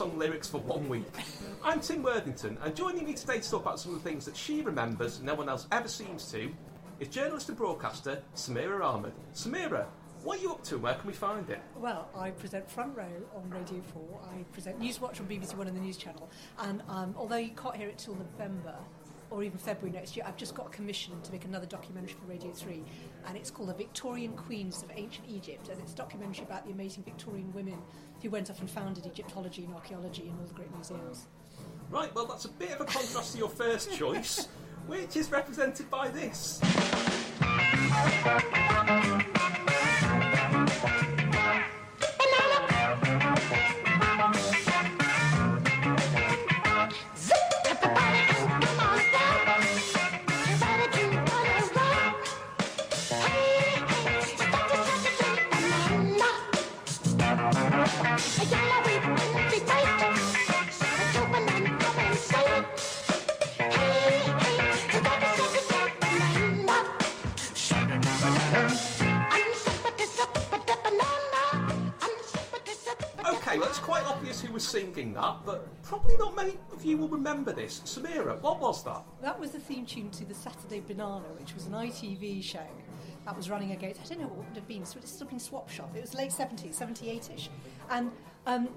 song lyrics for one week. I'm Tim Worthington, and joining me today to talk about some of the things that she remembers and no one else ever seems to is journalist and broadcaster Samira Ahmed. Samira, what are you up to and where can we find it? Well, I present Front Row on Radio 4. I present Newswatch on BBC One and the News Channel. And um, although you can't hear it till November, or even February next year, I've just got a commission to make another documentary for Radio 3, and it's called The Victorian Queens of Ancient Egypt, and it's a documentary about the amazing Victorian women who went off and founded Egyptology and archaeology in all the great museums. Right, well, that's a bit of a contrast to your first choice, which is represented by this. That, but probably not many of you will remember this. Samira, what was that? That was the theme tune to the Saturday Banana, which was an ITV show that was running against, I don't know what it would have been, so it's still been Swap Shop. It was late 70s, 78 ish. And um,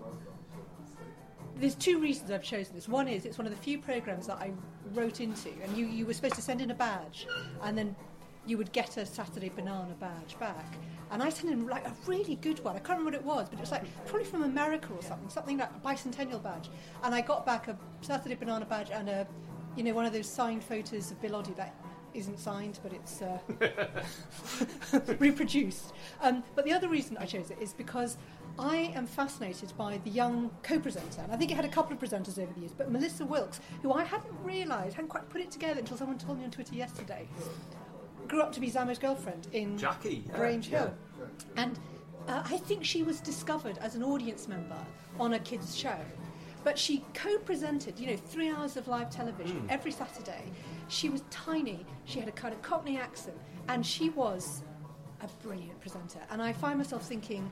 there's two reasons I've chosen this. One is it's one of the few programs that I wrote into, and you, you were supposed to send in a badge, and then you would get a Saturday Banana badge back. And I sent him like a really good one. I can't remember what it was, but it was like probably from America or something, something like a bicentennial badge. And I got back a Saturday Banana badge and a, you know, one of those signed photos of Bill Oddie that isn't signed, but it's uh, reproduced. Um, but the other reason I chose it is because I am fascinated by the young co-presenter, and I think it had a couple of presenters over the years, but Melissa Wilkes, who I hadn't realised, hadn't quite put it together until someone told me on Twitter yesterday, grew up to be Zammo's girlfriend in Jackie, yeah, Grange Hill. yeah. And uh, I think she was discovered as an audience member on a kids' show. But she co presented, you know, three hours of live television every Saturday. She was tiny, she had a kind of Cockney accent, and she was a brilliant presenter. And I find myself thinking,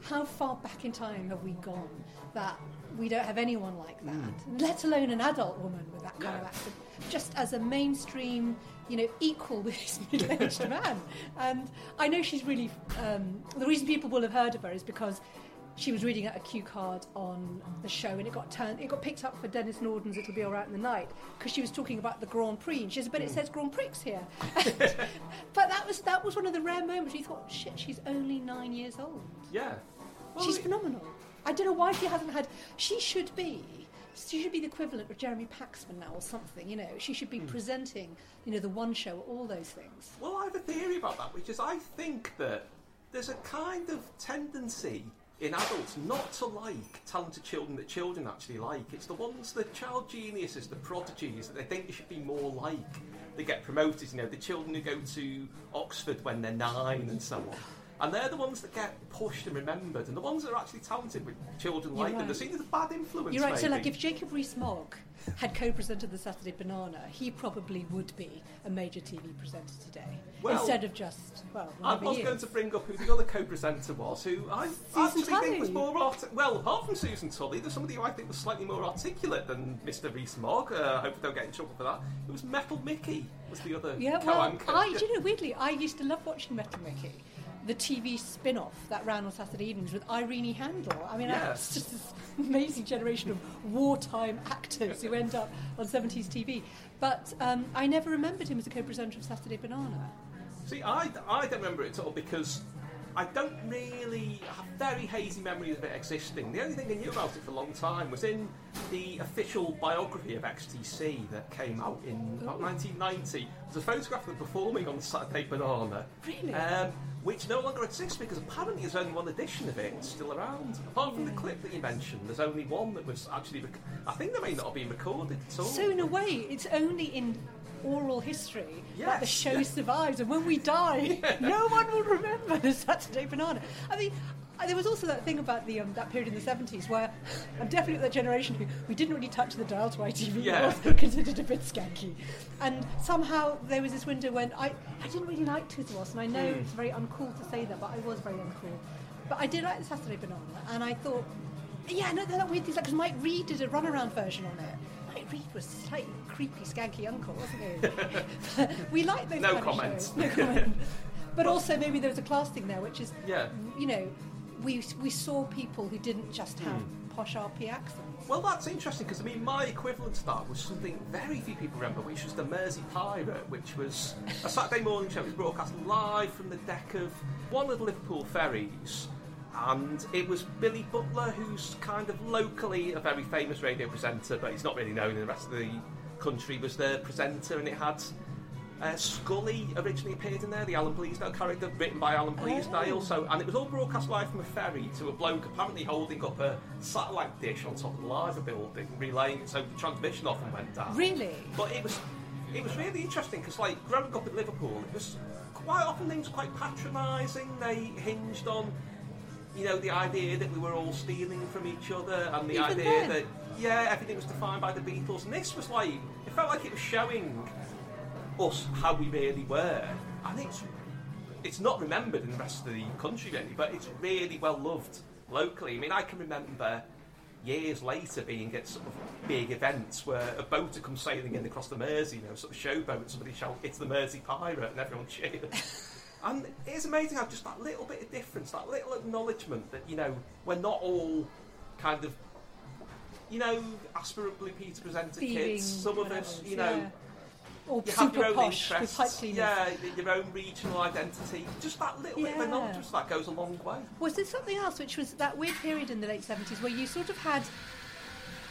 how far back in time have we gone that we don't have anyone like that, let alone an adult woman with that kind of accent, just as a mainstream, you know, equal with this middle-aged man. And I know she's really. Um, the reason people will have heard of her is because she was reading out a cue card on the show, and it got turned. It got picked up for Denis Norden's "It'll Be Alright in the Night" because she was talking about the Grand Prix, and she said, "But it says Grand Prix here." but that was that was one of the rare moments you thought, "Shit, she's only nine years old." Yeah. Well, She's it- phenomenal. I don't know why she hasn't had. She should be. She should be the equivalent of Jeremy Paxman now, or something. You know, she should be hmm. presenting. You know, the one show, all those things. Well, I have a theory about that, which is I think that there's a kind of tendency in adults not to like talented children that children actually like. It's the ones, the child geniuses, the prodigies that they think they should be more like. They get promoted, you know, the children who go to Oxford when they're nine and so on. And they're the ones that get pushed and remembered, and the ones that are actually talented with children You're like them. They're seen as a bad influence. You're right. So, like, if Jacob Rees-Mogg had co-presented the Saturday Banana, he probably would be a major TV presenter today, Well, instead of just well, I was going to bring up who the other co-presenter was, who I actually think was more art- well, apart from Susan Tully, there's somebody who I think was slightly more articulate than Mr. Rees-Mogg. Uh, I hope I don't get in trouble for that. It was Metal Mickey was the other Yeah, well, co-anchor. I, do you know, weirdly, I used to love watching Metal Mickey, the TV spin off that ran on Saturday evenings with Irene Handl. I mean, Yeah. it's just this amazing generation of wartime actors who end up on 70s TV. But um, I never remembered him as a co presenter of Saturday Banana. See, I, I don't remember it at all because I don't really have very hazy memories of it existing. The only thing I knew about it for a long time was in the official biography of XTC that came out in about 1990. There's a photograph of them performing on Saturday Banana. Really? Um, which no longer exists because apparently there's only one edition of it still around. Apart from the clip that you mentioned, there's only one that was actually. Rec- I think they may not have been recorded at all. So, in a way, it's only in oral history that the show yeah. survives, and when we die, no one will remember the Saturday Banana. I mean, there was also that thing about the um, that period in the 70s where I'm definitely that generation who we didn't really touch the dial to ITV. Yeah. It was considered a bit skanky. And somehow there was this window when I, I didn't really like Tiswas, and I know Hmm. it's very uncool to say that, but I was very uncool. But I did like the Saturday Banana, and I thought, yeah, no, they're that weird things like because Mike Reid did a runaround version on it. Mike Reid was slightly creepy, skanky uncle, wasn't he? we like those No kind comment. of shows. No comment. But also maybe there was a class thing there, which is, Yeah. you know, we we saw people who didn't just have Hmm. posh RP accents. Well, that's interesting because I mean, my equivalent to that was something very few people remember, which was the Mersey Pirate, which was a Saturday morning show. It was broadcast live from the deck of one of the Liverpool ferries, and it was Billy Butler, who's kind of locally a very famous radio presenter, but he's not really known in the rest of the country. Was the presenter, and it had. Uh, Scully originally appeared in there, the Alan Bleasdale character, written by Alan Bleasdale. So, and it was all broadcast live from a ferry to a bloke apparently holding up a satellite dish on top of the Liver Building, relaying it so the transmission often went down. Really? But it was it was really interesting because, like, growing up in Liverpool, it was quite often things quite patronising. They hinged on, you know, the idea that we were all stealing from each other, and the Even idea then? that yeah, everything was defined by the Beatles. And this was like it felt like it was showing us how we really were, and it's it's not remembered in the rest of the country really, but it's really well loved locally. I mean, I can remember years later being at sort of big events where a boat had come sailing in across the Mersey, you know, sort of showboat, somebody shout, "It's the Mersey Pirate," and everyone cheered. and it's amazing how just that little bit of difference, that little acknowledgement that you know we're not all kind of. You know, aspirantly Peter presenter Thieving, kids. Some of us, you know, yeah. Or you have your own posh interests, yeah, your own regional identity. Just that little bit of Yeah. just that goes a long way. Was there something else, which was that weird period in the late seventies where you sort of had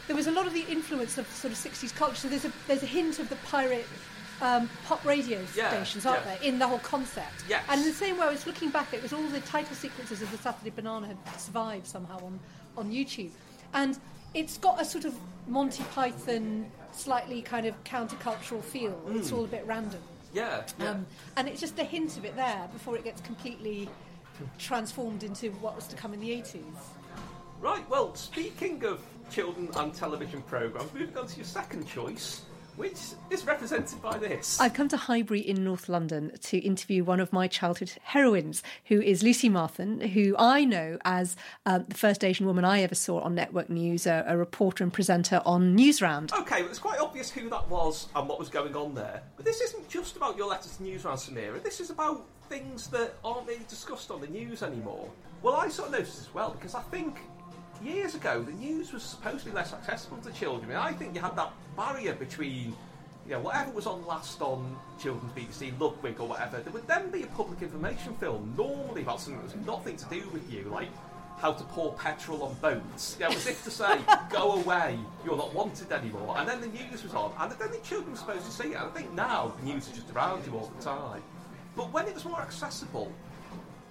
there was a lot of the influence of sort of sixties culture. So there's a there's a hint of the pirate um, pop radio Yeah, stations, aren't yeah. there, in the whole concept? Yes. And in the same way, I was looking back, it was all the title sequences of the Saturday Banana had survived somehow on on YouTube, and it's got a sort of Monty Python, slightly kind of countercultural feel. It's all a bit random. Yeah, yeah. Um, and it's just a hint of it there before it gets completely transformed into what was to come in the 80s. right, well, speaking of children and television programmes, moving on to your second choice, which is represented by this. I've come to Highbury in North London to interview one of my childhood heroines, who is Lucy Mathen, who I know as um, the first Asian woman I ever saw on network news, a, a reporter and presenter on Newsround. Okay, well, it's quite obvious who that was and what was going on there. But this isn't just about your letters to Newsround, Samira. This is about things that aren't really discussed on the news anymore. Well, I sort of noticed as well because I think years ago the news was supposedly less accessible to children. I mean, I think you had that barrier between, you know, whatever was on last on children's BBC, Ludwig or whatever. There would then be a public information film normally about something that was nothing to do with you, like how to pour petrol on boats. You know, as if to say, go away, you're not wanted anymore. And then the news was on, and then don't children were supposed to see it. I think now the news is just around you all the time. But when it was more accessible,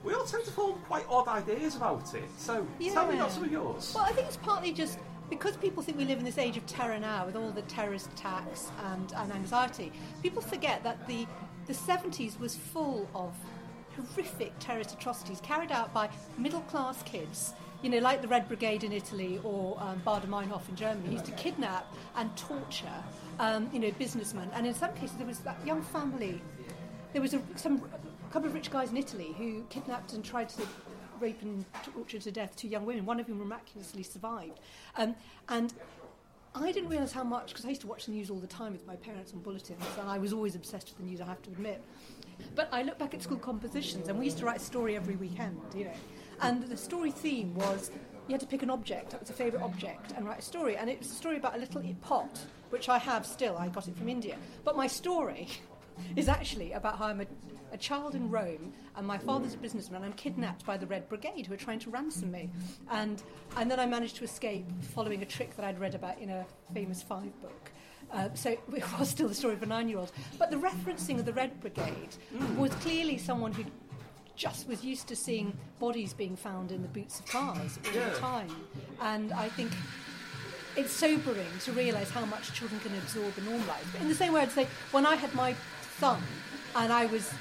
we all tend to form quite odd ideas about it. So tell me about some of yours. Well, I think it's partly just because people think we live in this age of terror now with all the terrorist attacks and, and anxiety. People forget that the, the 70s was full of horrific terrorist atrocities carried out by middle class kids. You know, like the Red Brigade in Italy or um, Baader-Meinhof in Germany, used to kidnap and torture, um, you know, businessmen. And in some cases, there was that young family there was a, some a couple of rich guys in Italy who kidnapped and tried to rape and torture to death two young women, one of whom miraculously survived. Um, and I didn't realise how much, because I used to watch the news all the time with my parents on bulletins, and I was always obsessed with the news, I have to admit. But I look back at school compositions, and we used to write a story every weekend, you know. And the story theme was you had to pick an object, that was a favourite object, and write a story. And it was a story about a little pot, which I have still, I got it from India. But my story is actually about how I'm a, a child in Rome and my father's a businessman. And I'm kidnapped by the Red Brigade who are trying to ransom me. And, and then I managed to escape following a trick that I'd read about in a famous five book. Uh, so it was still the story of a nine year old. But the referencing of the Red Brigade was clearly someone who just was used to seeing bodies being found in the boots of cars all Yeah. the time. And I think it's sobering to realise how much children can absorb and normalise. But in the same way, I'd say when I had my son and I was,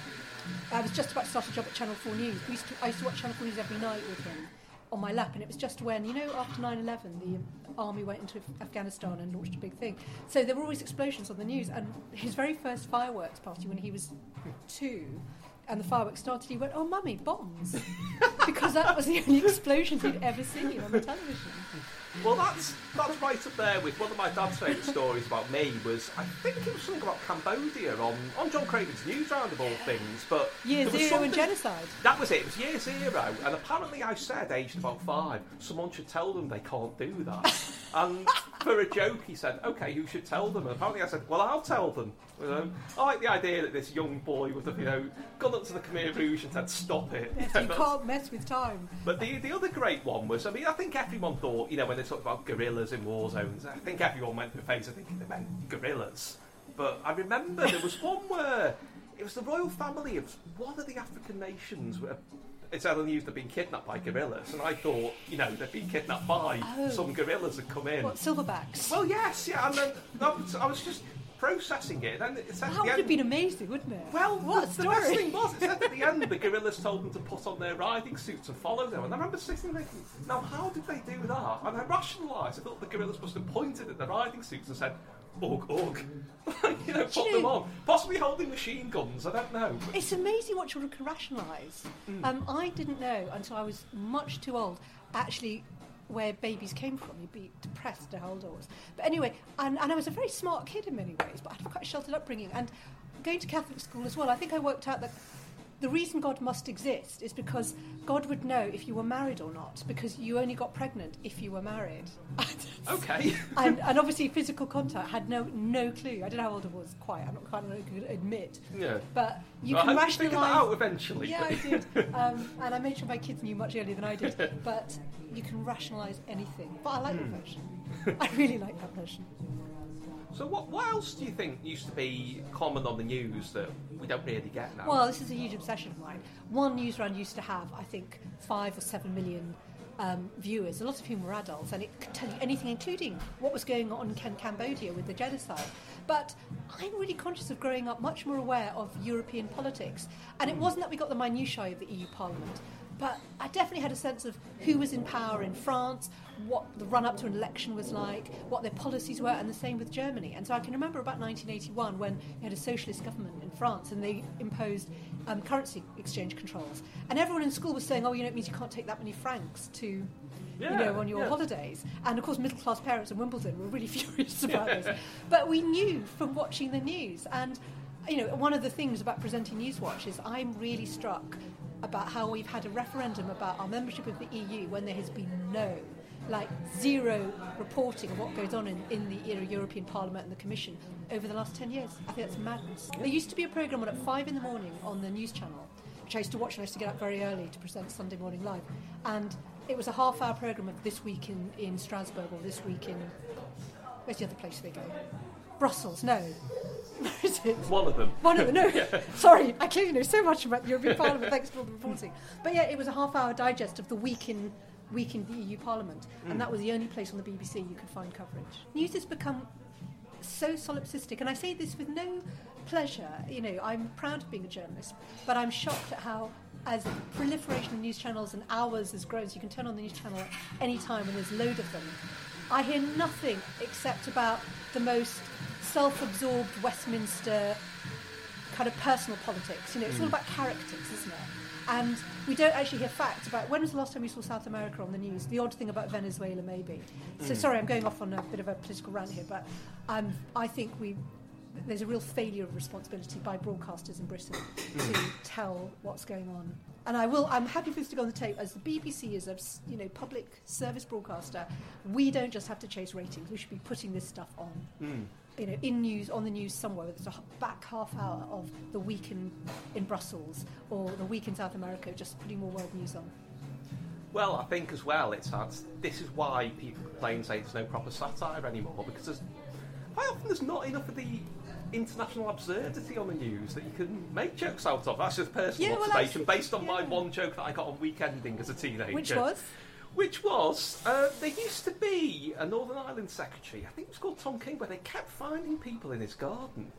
I was just about to start a job at Channel 4 News, we used to, I used to watch Channel 4 News every night with him on my lap, and it was just when, you know, after 9 11, the army went into Afghanistan and launched a big thing. So there were always explosions on the news, and his very first fireworks party when he was two, and the fireworks started, he went, "Oh, mummy, bombs," because that was the only explosions he'd ever seen on the television. Well, that's that's right up there with one of my dad's favourite stories about me was I think it was something about Cambodia on, on John Craven's Newsround of all things. But Year zero and genocide. That was it. It was year zero, and apparently I said, aged about five, someone should tell them they can't do that. and for a joke, he said, "Okay, who should tell them?" And apparently I said, "Well, I'll tell them." You um, know, I like the idea that this young boy would have, you know, gone up to the Khmer Rouge and said, "Stop it." Yes, you can't mess with time. but the, the other great one was, I mean, I think everyone thought, you know, when they talked about guerrillas in war zones, I think everyone went through a phase of thinking they meant gorillas. But I remember there was one where it was the royal family of one of the African nations where it's out on the news they've been kidnapped by guerrillas, and I thought, you know, they've been kidnapped by Oh. some gorillas that come in. What silverbacks? Well, yes, yeah, and then I was, I was just processing it, and it that would end, have been amazing, wouldn't it? well, what the, the best thing was, it said at the end, the guerrillas told them to put on their riding suits and follow them. And I remember sitting there thinking, now how did they do that? And I rationalised, I thought the guerrillas must have pointed at their riding suits and said, ugh, ugh. you know, put you them know- on. Possibly holding machine guns, I don't know. It's amazing what children can rationalise. Mm. Um, I didn't know until I was much too old, actually, where babies came from. You'd be depressed to how old I. But anyway, and, and I was a very smart kid in many ways, but I had quite a sheltered upbringing. And going to Catholic school as well, I think I worked out that the reason God must exist is because God would know if you were married or not, because you only got pregnant if you were married. okay. and, and obviously physical contact had no no clue. I don't know how old I was quite. I'm not quite going to admit. yeah. But you can you figured that out eventually. Yeah, I did. Um, and I made sure my kids knew much earlier than I did. But you can rationalise anything. But I like Hmm. that version. I really like that version. So what, what else do you think used to be common on the news that we don't really get now? Well, this is a huge obsession of mine. One Newsround used to have, I think, five or seven million um, viewers, a lot of whom were adults, and it could tell you anything, including what was going on in Cambodia with the genocide. But I'm really conscious of growing up much more aware of European politics. And it wasn't that we got the minutiae of the EU Parliament, but I definitely had a sense of who was in power in France, what the run up to an election was like, what their policies were, and the same with Germany. And so I can remember about 1981 when you had a socialist government in France and they imposed um, currency exchange controls. And everyone in school was saying, oh, you know, it means you can't take that many francs to. Yeah, you know, on your yeah. holidays. And of course, middle class parents in Wimbledon were really furious about this. But we knew from watching the news. And, you know, one of the things about presenting Newswatch is I'm really struck about how we've had a referendum about our membership of the EU when there has been no, like zero reporting of what goes on in, in the European Parliament and the Commission over the last 10 years. I think that's madness. There used to be a programme on at 5 in the morning on the news channel, which I used to watch and I used to get up very early to present Sunday Morning Live. And it was a half hour programme of this week in, in Strasbourg or this week in. Where's the other place they go? Brussels, no. Where is it? One of them. One of them, no. Sorry, I clearly know so much about the European Parliament. Thanks for all the reporting. But yeah, it was a half-hour digest of the week in week in the EU Parliament, and mm. that was the only place on the BBC you could find coverage. News has become so solipsistic, and I say this with no pleasure. You know, I'm proud of being a journalist, but I'm shocked at how. As proliferation of news channels and hours has grown, so you can turn on the news channel at any time and there's a load of them. I hear nothing except about the most self-absorbed Westminster kind of personal politics. You know, it's all mm. about characters, isn't it? And we don't actually hear facts about when was the last time we saw South America on the news. The odd thing about Venezuela, maybe. So sorry, I'm going off on a bit of a political rant here, but um, I think we there's a real failure of responsibility by broadcasters in Britain to tell what's going on. And I will. I'm happy for this to go on the tape. As the BBC is a you know public service broadcaster, we don't just have to chase ratings. We should be putting this stuff on Hmm. You know, in news on the news somewhere. There's a back half hour of the week in, in Brussels or the week in South America, just putting more world news on. Well, I think as well, it's that this is why people complain and say there's no proper satire anymore because there's quite often there's not enough of the international absurdity on the news that you can make jokes out of. That's just personal Yeah, well, observation based on my one joke that I got on weekending as a teenager. Which was? Which was, uh, there used to be a Northern Ireland secretary, I think it was called Tom King, where they kept finding people in his garden.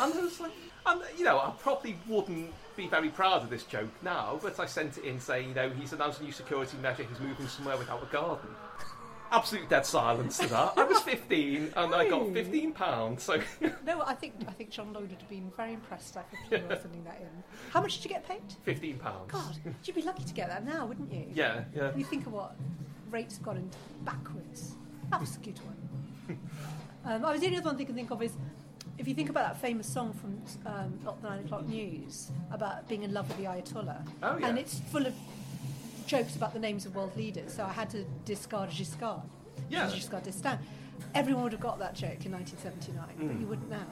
And I was like, and, you know, I probably wouldn't be very proud of this joke now, but I sent it in saying, you know, he's announced a new security measure, he's moving somewhere without a garden. Absolute dead silence to that. I was 15 and I got 15 pounds. So No, I think I think John Lloyd would have been very impressed after you were sending that in. How much did you get paid? 15 pounds. God, you'd be lucky to get that now, wouldn't you? Yeah, yeah. When you think of what rates have gone into backwards. That was a good one. um, I was the only other one I can think of is if you think about that famous song from um, Not the Nine O'Clock News about being in love with the Ayatollah, Oh, yeah. and it's full of jokes about the names of world leaders. So I had to discard Giscard. Yeah. Giscard d'Estaing. Everyone would have got that joke in 1979, Mm. but you wouldn't now.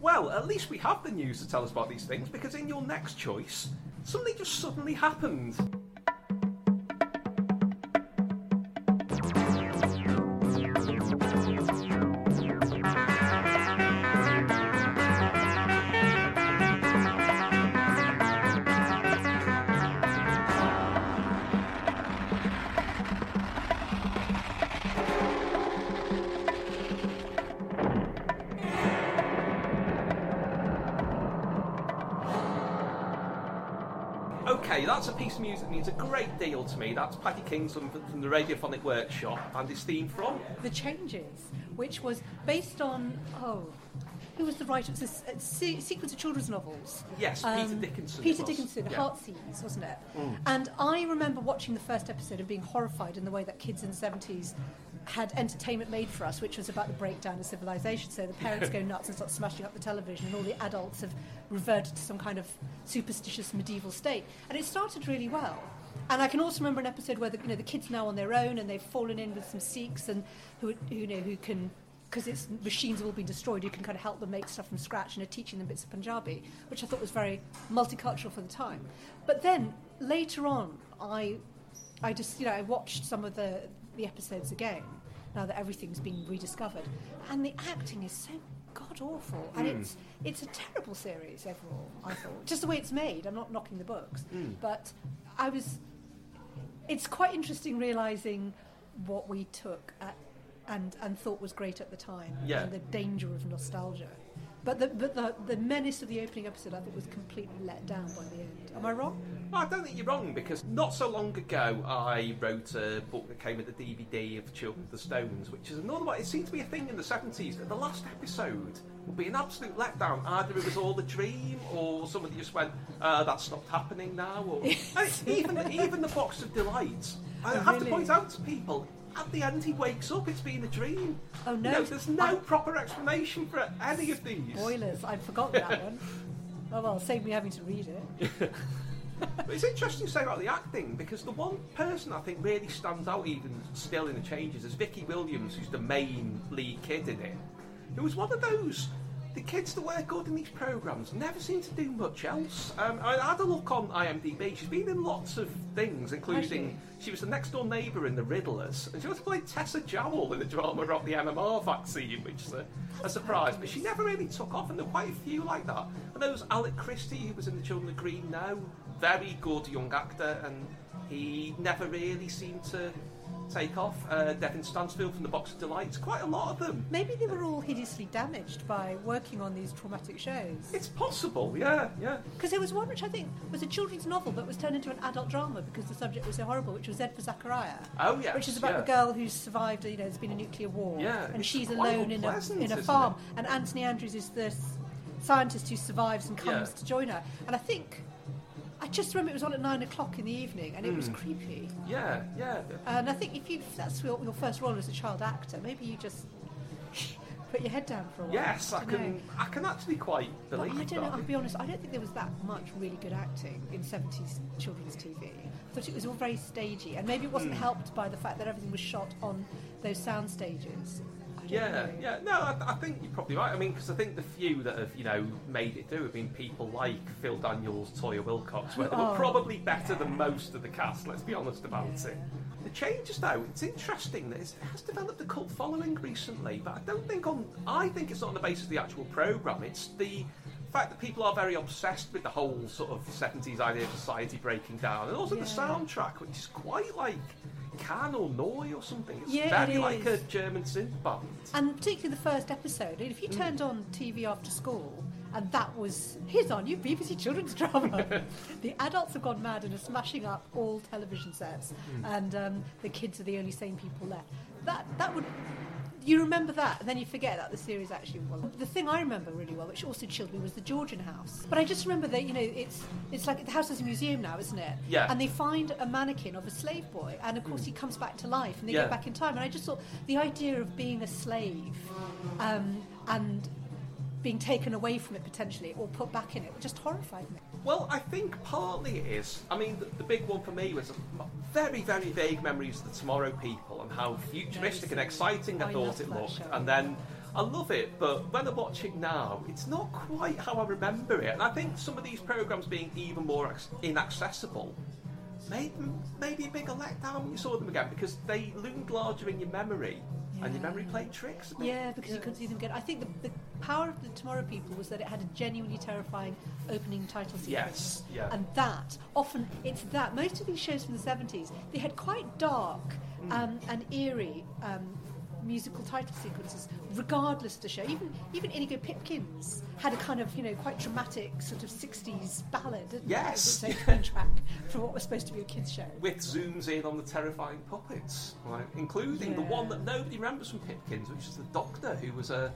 Well, at least we have the news to tell us about these things because in your next choice, something just suddenly happened. Okay, that's a piece of music that means a great deal to me. That's Paddy Kingsland from the Radiophonic Workshop and his theme from. The Changes, which was based on oh, who was the writer? It was a, s- a se- sequence of children's novels. Yes, Peter um, Dickinson Peter was. Dickinson, Yeah. Heartsease, wasn't it? Mm. And I remember watching the first episode and being horrified in the way that kids in the seventies had entertainment made for us, which was about the breakdown of civilization. So the parents go nuts and start smashing up the television, and all the adults have reverted to some kind of superstitious medieval state. And it started really well. And I can also remember an episode where the, you know the kids are now on their own and they've fallen in with some Sikhs and who who you know who can because its machines have all been destroyed, you can kind of help them make stuff from scratch and are teaching them bits of Punjabi, which I thought was very multicultural for the time. But then later on, I, I just you know I watched some of the the episodes again now that everything's been rediscovered, and the acting is so god awful, and hmm. it's it's a terrible series overall. I thought. Just the way it's made. I'm not knocking the books, hmm. but I was it's quite interesting realizing what we took at, and and thought was great at the time. Yeah. and the danger of nostalgia but the but the, the menace of the opening episode I think was completely let down by the end am I wrong I don't think you're wrong because not so long ago I wrote a book that came with the DVD of Children of the Stones, which is another one. It seemed to be a thing in the 70s that the last episode would be an absolute letdown. Either it was all a dream or somebody just went, uh, that stopped happening now. Or even, even the Box of Delights. I Oh, have to point out to people, at the end he wakes up, it's been a dream. Oh, no. Know, there's no I- proper explanation for any of these. spoilers I'd forgotten that one oh well save me having to read it But it's interesting to say about the acting because the one person I think really stands out even still in the changes is Vicky Williams, who's the main lead kid in it. Who was one of those the kids that work good in these programs never seem to do much else. Um, I had a look on IMDb. She's been in lots of things, including she was the next door neighbour in The Riddlers, and she also played Tessa Jowell in the drama about the MMR vaccine, which is a, a surprise. But she never really took off, and there were quite a few like that. And there was Alec Christie, who was in The Children of Green Knowe, very good young actor, and he never really seemed to take off. Uh, Devin Stanfield from The Box of Delights, quite a lot of them. maybe they were all hideously damaged by working on these traumatic shows It's possible, yeah, yeah. because there was one which I think was a children's novel but was turned into an adult drama because the subject was so horrible which was Z for Zachariah Oh, yes. which is about yeah. the girl who's survived. You know, there's been a nuclear war, Yeah, and she's alone in a in a farm. And Anthony Andrews is the s- scientist who survives and comes Yeah. to join her. And I think I just remember it was on at nine o'clock in the evening, and it Hmm. was creepy. Yeah, yeah. And I think if you that's your, your first role as a child actor, maybe you just put your head down for a while. Yes, I know. can. I can actually quite But believe I don't know. I'll be honest. I don't think there was that much really good acting in seventies children's TV. I thought it was all very stagey, and maybe it wasn't Hmm. helped by the fact that everything was shot on those sound stages. Yeah, know. yeah. No, I, I think you're probably right. I mean, because I think the few that have, you know, made it through have been people like Phil Daniels, Toyah Willcox, where they were Oh. probably better than most of the cast. Let's be honest about Yeah. it. The changes, though, it's interesting that it has developed a cult following recently, but I don't think on. I think it's not on the basis of the actual program. It's the fact that people are very obsessed with the whole sort of 70s idea of society breaking down, and also the soundtrack, which is quite like Can or Neu or something. It's Yeah, it very like a. German synth band. And particularly the first episode. If you turned on TV after school and that was here's our new BBC children's drama, the adults have gone mad and are smashing up all television sets, and um, the kids are the only sane people left. that that would. You remember that, and then you forget that the series actually was. The thing I remember really well, which also chilled me, was the Georgian house. But I just remember that you know it's it's like the house is a museum now, isn't it? Yeah. And they find a mannequin of a slave boy, and of course he comes back to life, and they Yeah. go back in time. And I just thought the idea of being a slave um, and being taken away from it potentially or put back in it just horrified me. Well, I think partly it is. I mean, the, the big one for me was very, very vague memories of the Tomorrow People and how futuristic and exciting I, I thought it looked. show. And then I love it, but when I watch it now, it's not quite how I remember it. And I think some of these programs being even more inaccessible made them maybe a bigger letdown when you saw them again because they loomed larger in your memory and your memory played tricks. Yeah, because you couldn't see them get. I think the, the power of the Tomorrow People was that it had a genuinely terrifying opening title sequence. Yes, yeah. And that often it's that most of these shows from the seventies they had quite dark Hmm. um, and eerie um, musical title sequences, regardless of the show. Even even Inigo Pipkins had a kind of you know quite dramatic sort of sixties ballad. Didn't Yes. it? It was track for what was supposed to be a kids show. with zooms in on the terrifying puppets, like, including the one that nobody remembers from Pipkins, which is the Doctor, who was a,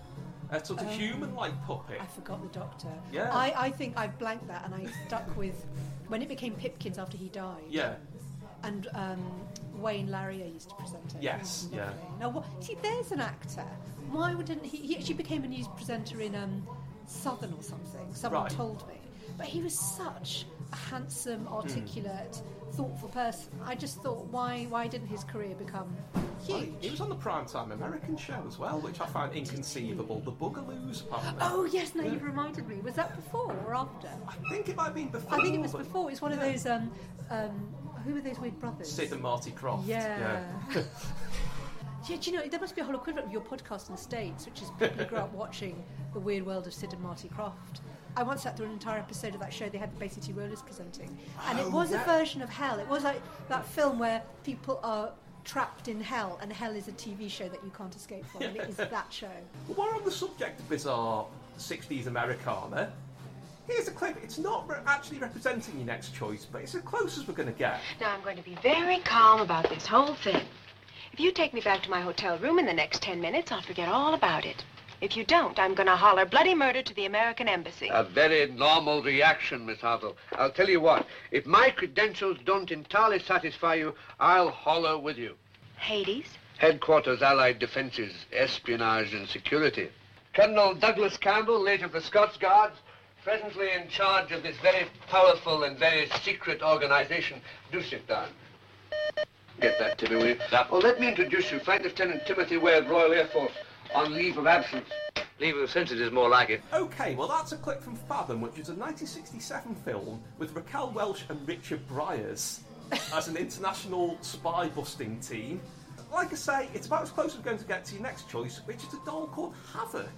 a sort of Oh. human-like puppet. I forgot the doctor. Yeah. I, I think I blanked that and I stuck with when it became Pipkins after he died. Yeah, And um, Wayne Laryea used to present it. Yes, It yeah. Now, what, see, there's an actor. Why wouldn't he? He actually became a news presenter in um, Southern or something. Someone Right. told me. But he was such a handsome, Hmm. articulate, thoughtful person. I just thought, why, why didn't his career become Well, huge? he was on the primetime American show as well, which I find inconceivable. The Bugaloos, apparently. Oh yes, now you've reminded me. Was that before or after? I think it might have been before. I think it was before. It's one of those. Um, um, who were those weird brothers? Sid and Marty Krofft. Yeah. Yeah, do you know, there must be a whole equivalent of your podcast in the States, which is people who grew up watching The Weird World of Sid and Marty Krofft. I once sat through an entire episode of that show they had the Bay City Rollers presenting. And it Oh, was yeah. a version of Hell. It was like that film where people are trapped in hell and hell is a TV show that you can't escape from. And it is that show. Well, while on the subject of bizarre 60s Americana, here's a clip. It's not re- actually representing your next choice, but it's as close as we're going to get. Now, I'm going to be very calm about this whole thing. If you take me back to my hotel room in the next ten minutes, I'll forget all about it. If you don't, I'm going to holler bloody murder to the American Embassy. A very normal reaction, Miss Hazel. I'll tell you what, if my credentials don't entirely satisfy you, I'll holler with you. Hades? Headquarters Allied Defenses, Espionage and Security. Colonel Douglas Campbell, late of the Scots Guards, presently in charge of this very powerful and very secret organization. Do sit down. Get that, Timmy, will you? Oh, let me introduce you, Flight Lieutenant Timothy Wade, Royal Air Force, on leave of absence. Leave of absence is more like it. Okay, well, that's a clip from Fathom, which is a 1967 film with Raquel Welch and Richard Briers as an international spy busting team. Like I say, it's about as close as we're going to get to your next choice, which is a doll called Havoc.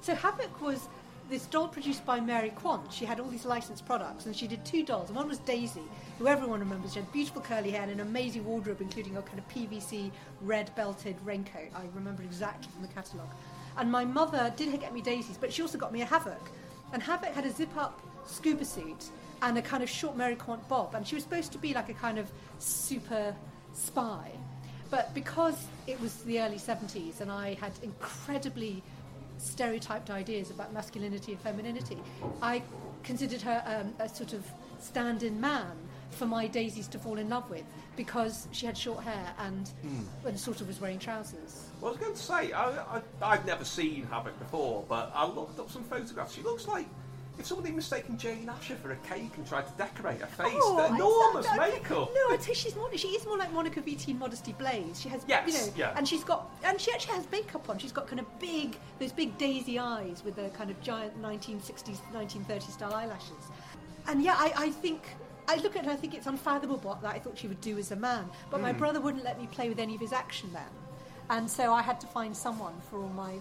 So Havoc was this doll produced by Mary Quant. She had all these licensed products, and she did two dolls. One was Daisy, who everyone remembers. She had beautiful curly hair and an amazing wardrobe, including a kind of PVC red belted raincoat. I remember exactly from the catalogue. And my mother did get me Daisies, but she also got me a Havoc. And Havoc had a zip-up scuba suit and a kind of short Mary Quant bob, and she was supposed to be like a kind of super spy. But because it was the early 70s and I had incredibly stereotyped ideas about masculinity and femininity, I considered her um, a sort of stand in man for my daisies to fall in love with because she had short hair and, and sort of was wearing trousers. Well, I was going to say, I, I, I've never seen Havoc before, but I looked up some photographs. She looks like if somebody mistaken Jane Asher for a cake and tried to decorate her face. Oh, enormous I- I- makeup. No, I'd say she's more. She is more like Monica Vitti in Modesty Blaise. She has, Yes, you know, yeah. and she's got, and she actually has makeup on. She's got kind of big, those big daisy eyes with the kind of giant 1960s, 1930s style eyelashes. And yeah, I, I think. I look at her and I think it's unfathomable what that I thought she would do as a man. But Hmm. my brother wouldn't let me play with any of his action then. And so I had to find someone for all my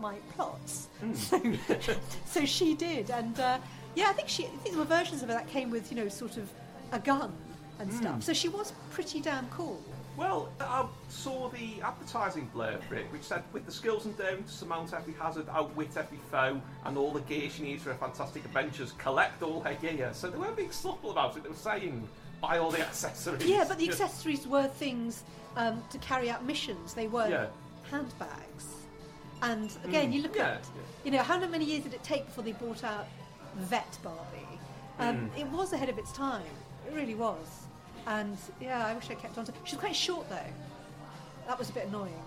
my plots. Hmm. So, so she did. And uh, yeah, I think she I think there were versions of her that came with, you know, sort of a gun and Hmm. stuff. So she was pretty damn cool. Well, I saw the advertising blurb for it, which said, with the skills and daring to surmount every hazard, outwit every foe, and all the gear she needs for her fantastic adventures, collect all her gear. So they weren't being subtle about it. They were saying buy all the accessories. Yeah, but the accessories were things um, to carry out missions. They were Yeah. handbags. And again, Mm, you look yeah, at, you know, how many years did it take before they brought out Vet Barbie? Um, Mm. It was ahead of its time. It really was. And yeah, I wish I kept on to. She quite short though. That was a bit annoying.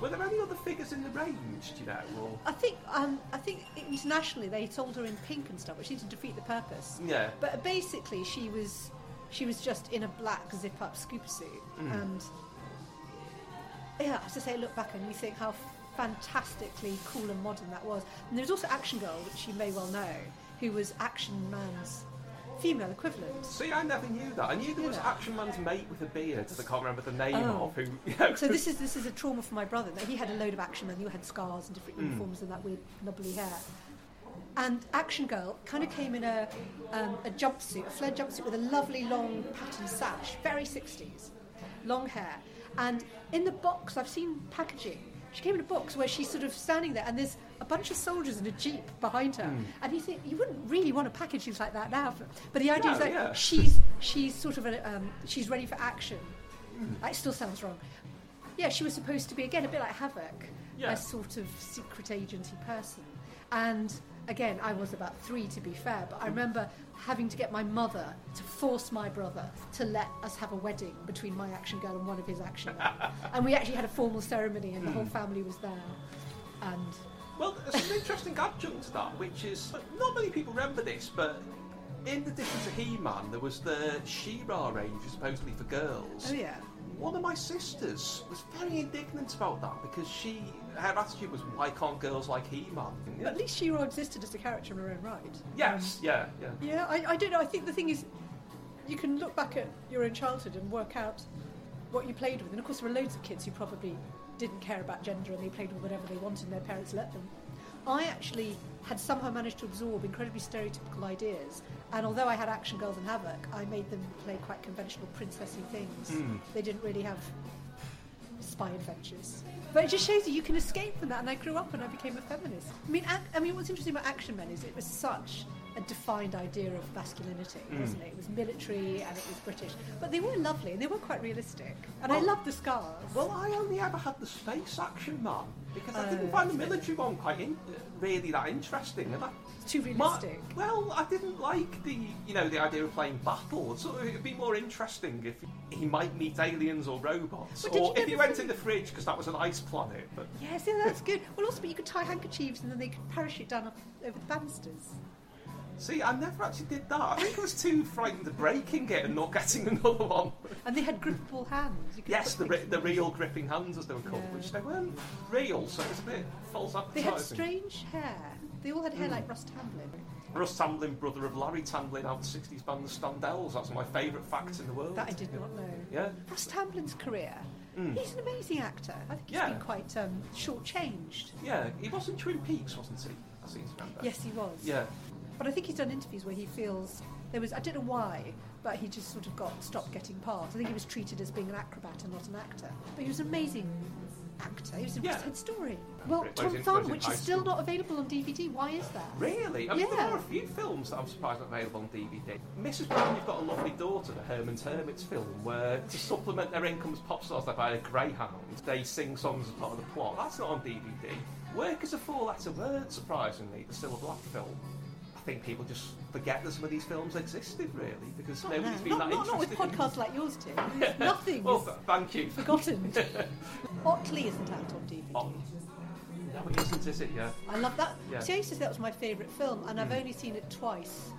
Were there any other figures in the range, do you know? Or... I think um, I think internationally they sold her in pink and stuff, which seemed to defeat the purpose. Yeah. But basically, she was she was just in a black zip-up scuba suit, Mm. and yeah, as I say, look back and you think how fantastically cool and modern that was. And there was also Action Girl, which you may well know, who was Action Man's female equivalent. See, I never knew that. I knew there was Yeah. Action Man's mate with a beard that I can't remember the name Oh. of. Who, you know, So this is this is a trauma for my brother. That he had a load of action Man who had scars and different Mm. uniforms and that weird knobbly hair. And Action Girl kind of came in a um, a jumpsuit, a flared jumpsuit with a lovely long patterned sash, very 60s, long hair. And in the box, I've seen packaging. She came in a box where she's sort of standing there, and there's a bunch of soldiers in a jeep behind her. Mm. And you think you wouldn't really want to package things like that now. But the idea is No, that yeah. she's she's sort of a, um, she's ready for action. Mm. That still sounds wrong. Yeah, she was supposed to be again a bit like Havoc, Yeah. a sort of secret agency person. And again, I was about three to be fair, but I remember having to get my mother to force my brother to let us have a wedding between my action girl and one of his action men. and we actually had a formal ceremony, and the whole hmm. family was there. And Well, there's an interesting adjunct to that, which is not many people remember this, but in addition to He-Man, there was the She-Ra range, supposedly for girls. oh yeah, One of my sisters was very indignant about that because she, her attitude was, "Why can't girls like He-Man?" at least She-Ra existed as a character in her own right. Yes, um, yeah, yeah. Yeah, I, I don't know. I think the thing is, you can look back at your own childhood and work out what you played with. And of course, there were loads of kids who probably didn't care about gender and they played with whatever they wanted and their parents let them. I actually had somehow managed to absorb incredibly stereotypical ideas. And although I had action girls and havoc, I made them play quite conventional princessy things. Mm. They didn't really have spy adventures. But it just shows you you can escape from that. And I grew up and I became a feminist. I mean, ac- I mean, what's interesting about Action Men is it was such a defined idea of masculinity, Mm. wasn't it? It was military and it was British, but they were lovely and they were quite realistic. And I loved the scars. Well, I only ever had the space action man because I didn't Oh, find the military one quite in, really that interesting. And I, it's too my- realistic. well, I didn't like the you know the idea of playing battles. So it'd be more interesting if he might meet aliens or robots, or if he went see- in the fridge because that was an ice planet. But Yes, yeah, that's good. Well, also, but you could tie handkerchiefs and then they could parachute down over the banisters. See, I never actually did that. I think I was too frightened of breaking it and not getting another one. And they had grippable hands. Yes, the re- the real gripping hands as they were called, Yeah. which they weren't real, so it was a bit false They advertising. had strange hair. They all had hair like Russ Tamblyn. Russ Tamblyn, brother of Larry Tamblyn, out of the 60s band The Standells. That's my favourite fact in the world. That I did not know. Yeah. Russ Tamblyn's career. Mm. He's an amazing actor. I think he's Yeah. been quite um, short-changed. Yeah, he was in Twin Peaks, wasn't he? I seem to remember. Yes, he was. Yeah. But I think he's done interviews where he feels there was I don't know why, but he just sort of got stopped getting parts. I think he was treated as being an acrobat and not an actor. But he was an amazing actor. He was a Yeah. West Side Story. Well, Whereas Tom Thumb, which is still school. not available on DVD. Why is that? Really? I mean, there Yeah. are a few films that I'm surprised aren't available on DVD. Mrs. Brown, You've Got a Lovely Daughter, the Herman's Hermits film, where to supplement their income as pop stars, they buy a greyhound. They sing songs as part of the plot. That's not on DVD. Work is a four-letter word, surprisingly, the Cilla Black film. Think people just forget that some of these films existed, really, because Not, nobody's now. been not, that not, not with podcasts like yours, Tim. Nothing Well, thank you. forgotten. Otley isn't out on DVD. Oh, no, it isn't, is it? Yeah. I love that. Yeah. See, I used to say that was my favourite film, and I've Mm. only seen it twice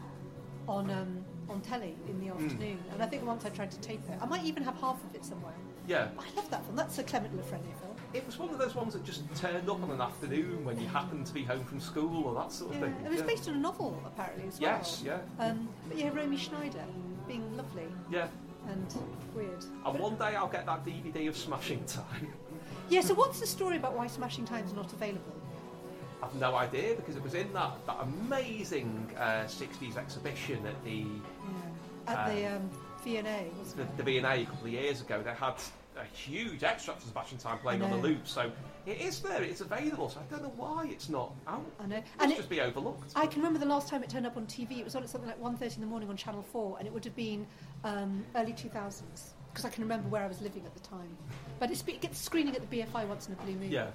on um, on telly in the Mm. afternoon. And I think once I tried to tape it. I might even have half of it somewhere. Yeah. I love that film. That's a Clement La Frenais film. It was one of those ones that just turned up on an afternoon when you happened to be home from school or that sort of Yeah, thing. it was yeah. based on a novel apparently as well. Yes, yeah. Um, but yeah, Romy Schneider being lovely Yeah. and weird. And one day I'll get that DVD of Smashing Time. Yeah. So what's the story about why Smashing Time's not available? I've no idea because it was in that, that amazing uh, 60s exhibition at the At the Uh, um, V&A, wasn't the, it? the V&A a couple of years ago. They had a huge extract of Smashing Time playing on the loop. So it is there. It's available. So I don't know why it's not out. I know. It And it- just be overlooked. I can remember the last time it turned up on TV. It was on at something like 1.30 in the morning on Channel 4, and it would have been um, early 2000s, because I can remember where I was living at the time. But it's, it gets screening at the BFI once in a blue moon. Yeah.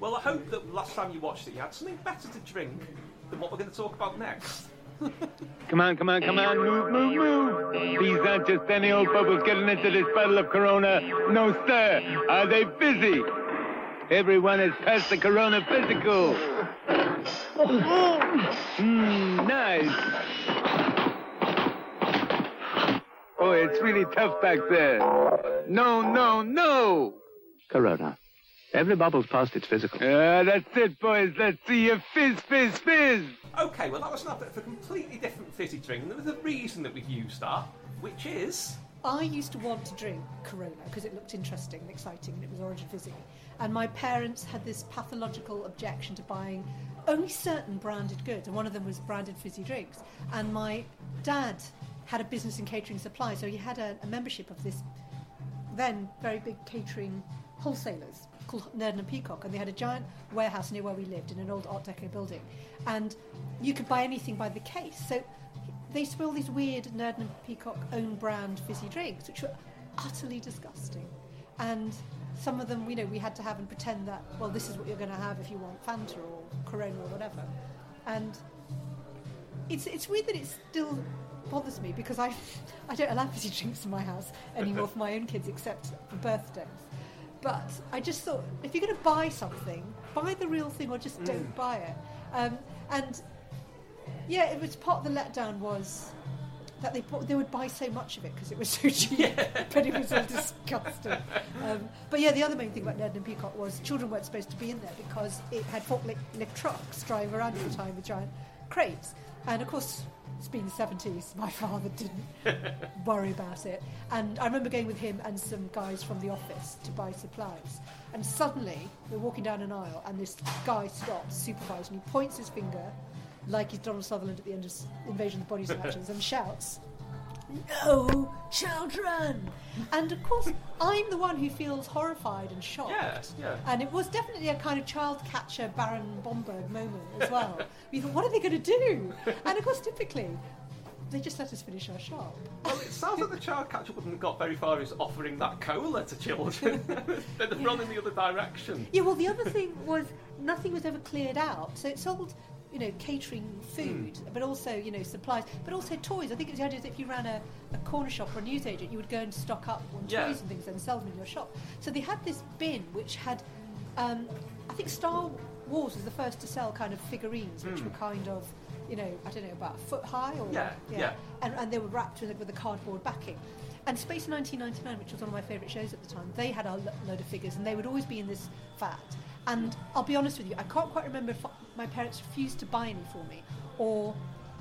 Well, I hope that last time you watched it, you had something better to drink than what we're going to talk about next. Come on, come on, come on, move, move, move. These aren't just any old bubbles getting into this bottle of Corona. No, sir. Are they fizzy? Everyone has passed the Corona physical. Mmm, nice. Oh, it's really tough back there. No, no, no. Corona. Every bubble's past its physical. Ah, that's it, boys. Let's see you fizz, fizz, fizz. Okay, well, that was an advert for a completely different fizzy drink, and there was a reason that we've used that, which is. I used to want to drink Corona because it looked interesting and exciting and it was Origin Fizzy. And my parents had this pathological objection to buying only certain branded goods, and one of them was branded fizzy drinks. And my dad had a business in catering supply, so he had a, a membership of this then very big catering wholesalers called Nurdin and Peacock, and they had a giant warehouse near where we lived in an old Art Deco building, and you could buy anything by the case. So they used all these weird Nurdin and Peacock own brand fizzy drinks, which were utterly disgusting, and some of them, you know, we had to have and pretend that well, this is what you're going to have if you want Fanta or Corona or whatever, and it's it's weird that it still bothers me because I I don't allow fizzy drinks in my house anymore for my own kids except for birthdays. But I just thought if you're going to buy something, buy the real thing or just don't buy it. Um, and yeah, it was part of the letdown was that they bought, they would buy so much of it because it was so cheap, but it was all disgusting. Um, but yeah, the other main thing about Ned and Peacock was children weren't supposed to be in there because it had forklift lift trucks driving around all the time with giant crates, and of course. It's been the 70s. My father didn't worry about it. And I remember going with him and some guys from the office to buy supplies. And suddenly, we're walking down an aisle, and this guy stops, supervisor, and he points his finger, like he's Donald Sutherland at the end of Invasion of the Body Snatchers, and shouts, No children! And of course, I'm the one who feels horrified and shocked. Yes, yeah. And it was definitely a kind of child catcher Baron Bomburst moment as well. we thought, what are they going to do? And of course, typically, they just let us finish our shop. Well, it sounds like the child catcher wouldn't have got very far as offering that cola to children. They'd have run in the other direction. Yeah, well, the other thing was nothing was ever cleared out. So it sold, you know, catering food, but also, you know, supplies, but also toys. I think it was the idea that if you ran a, a corner shop or a newsagent, you would go and stock up on Yeah. toys and things and sell them in your shop. So they had this bin which had, um, I think Star Wars was the first to sell kind of figurines, which were kind of, you know, I don't know, about a foot high or Yeah, yeah. And, and they were wrapped with, with a cardboard backing. And Space 1999, which was one of my favourite shows at the time, they had a lo- load of figures, and they would always be in this vat. And I'll be honest with you, I can't quite remember if my parents refused to buy any for me, or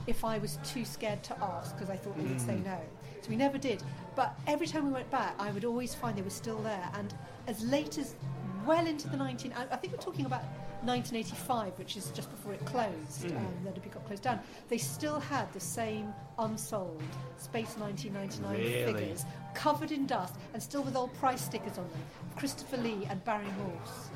if I was too scared to ask because I thought they would say no. So we never did. But every time we went back, I would always find they were still there. And as late as well into the 19, I, I think we're talking about 1985, which is just before it closed, um, then the Peacock closed down. They still had the same unsold Space 1999 Really? figures, covered in dust, and still with old price stickers on them. Christopher Lee and Barry Morse.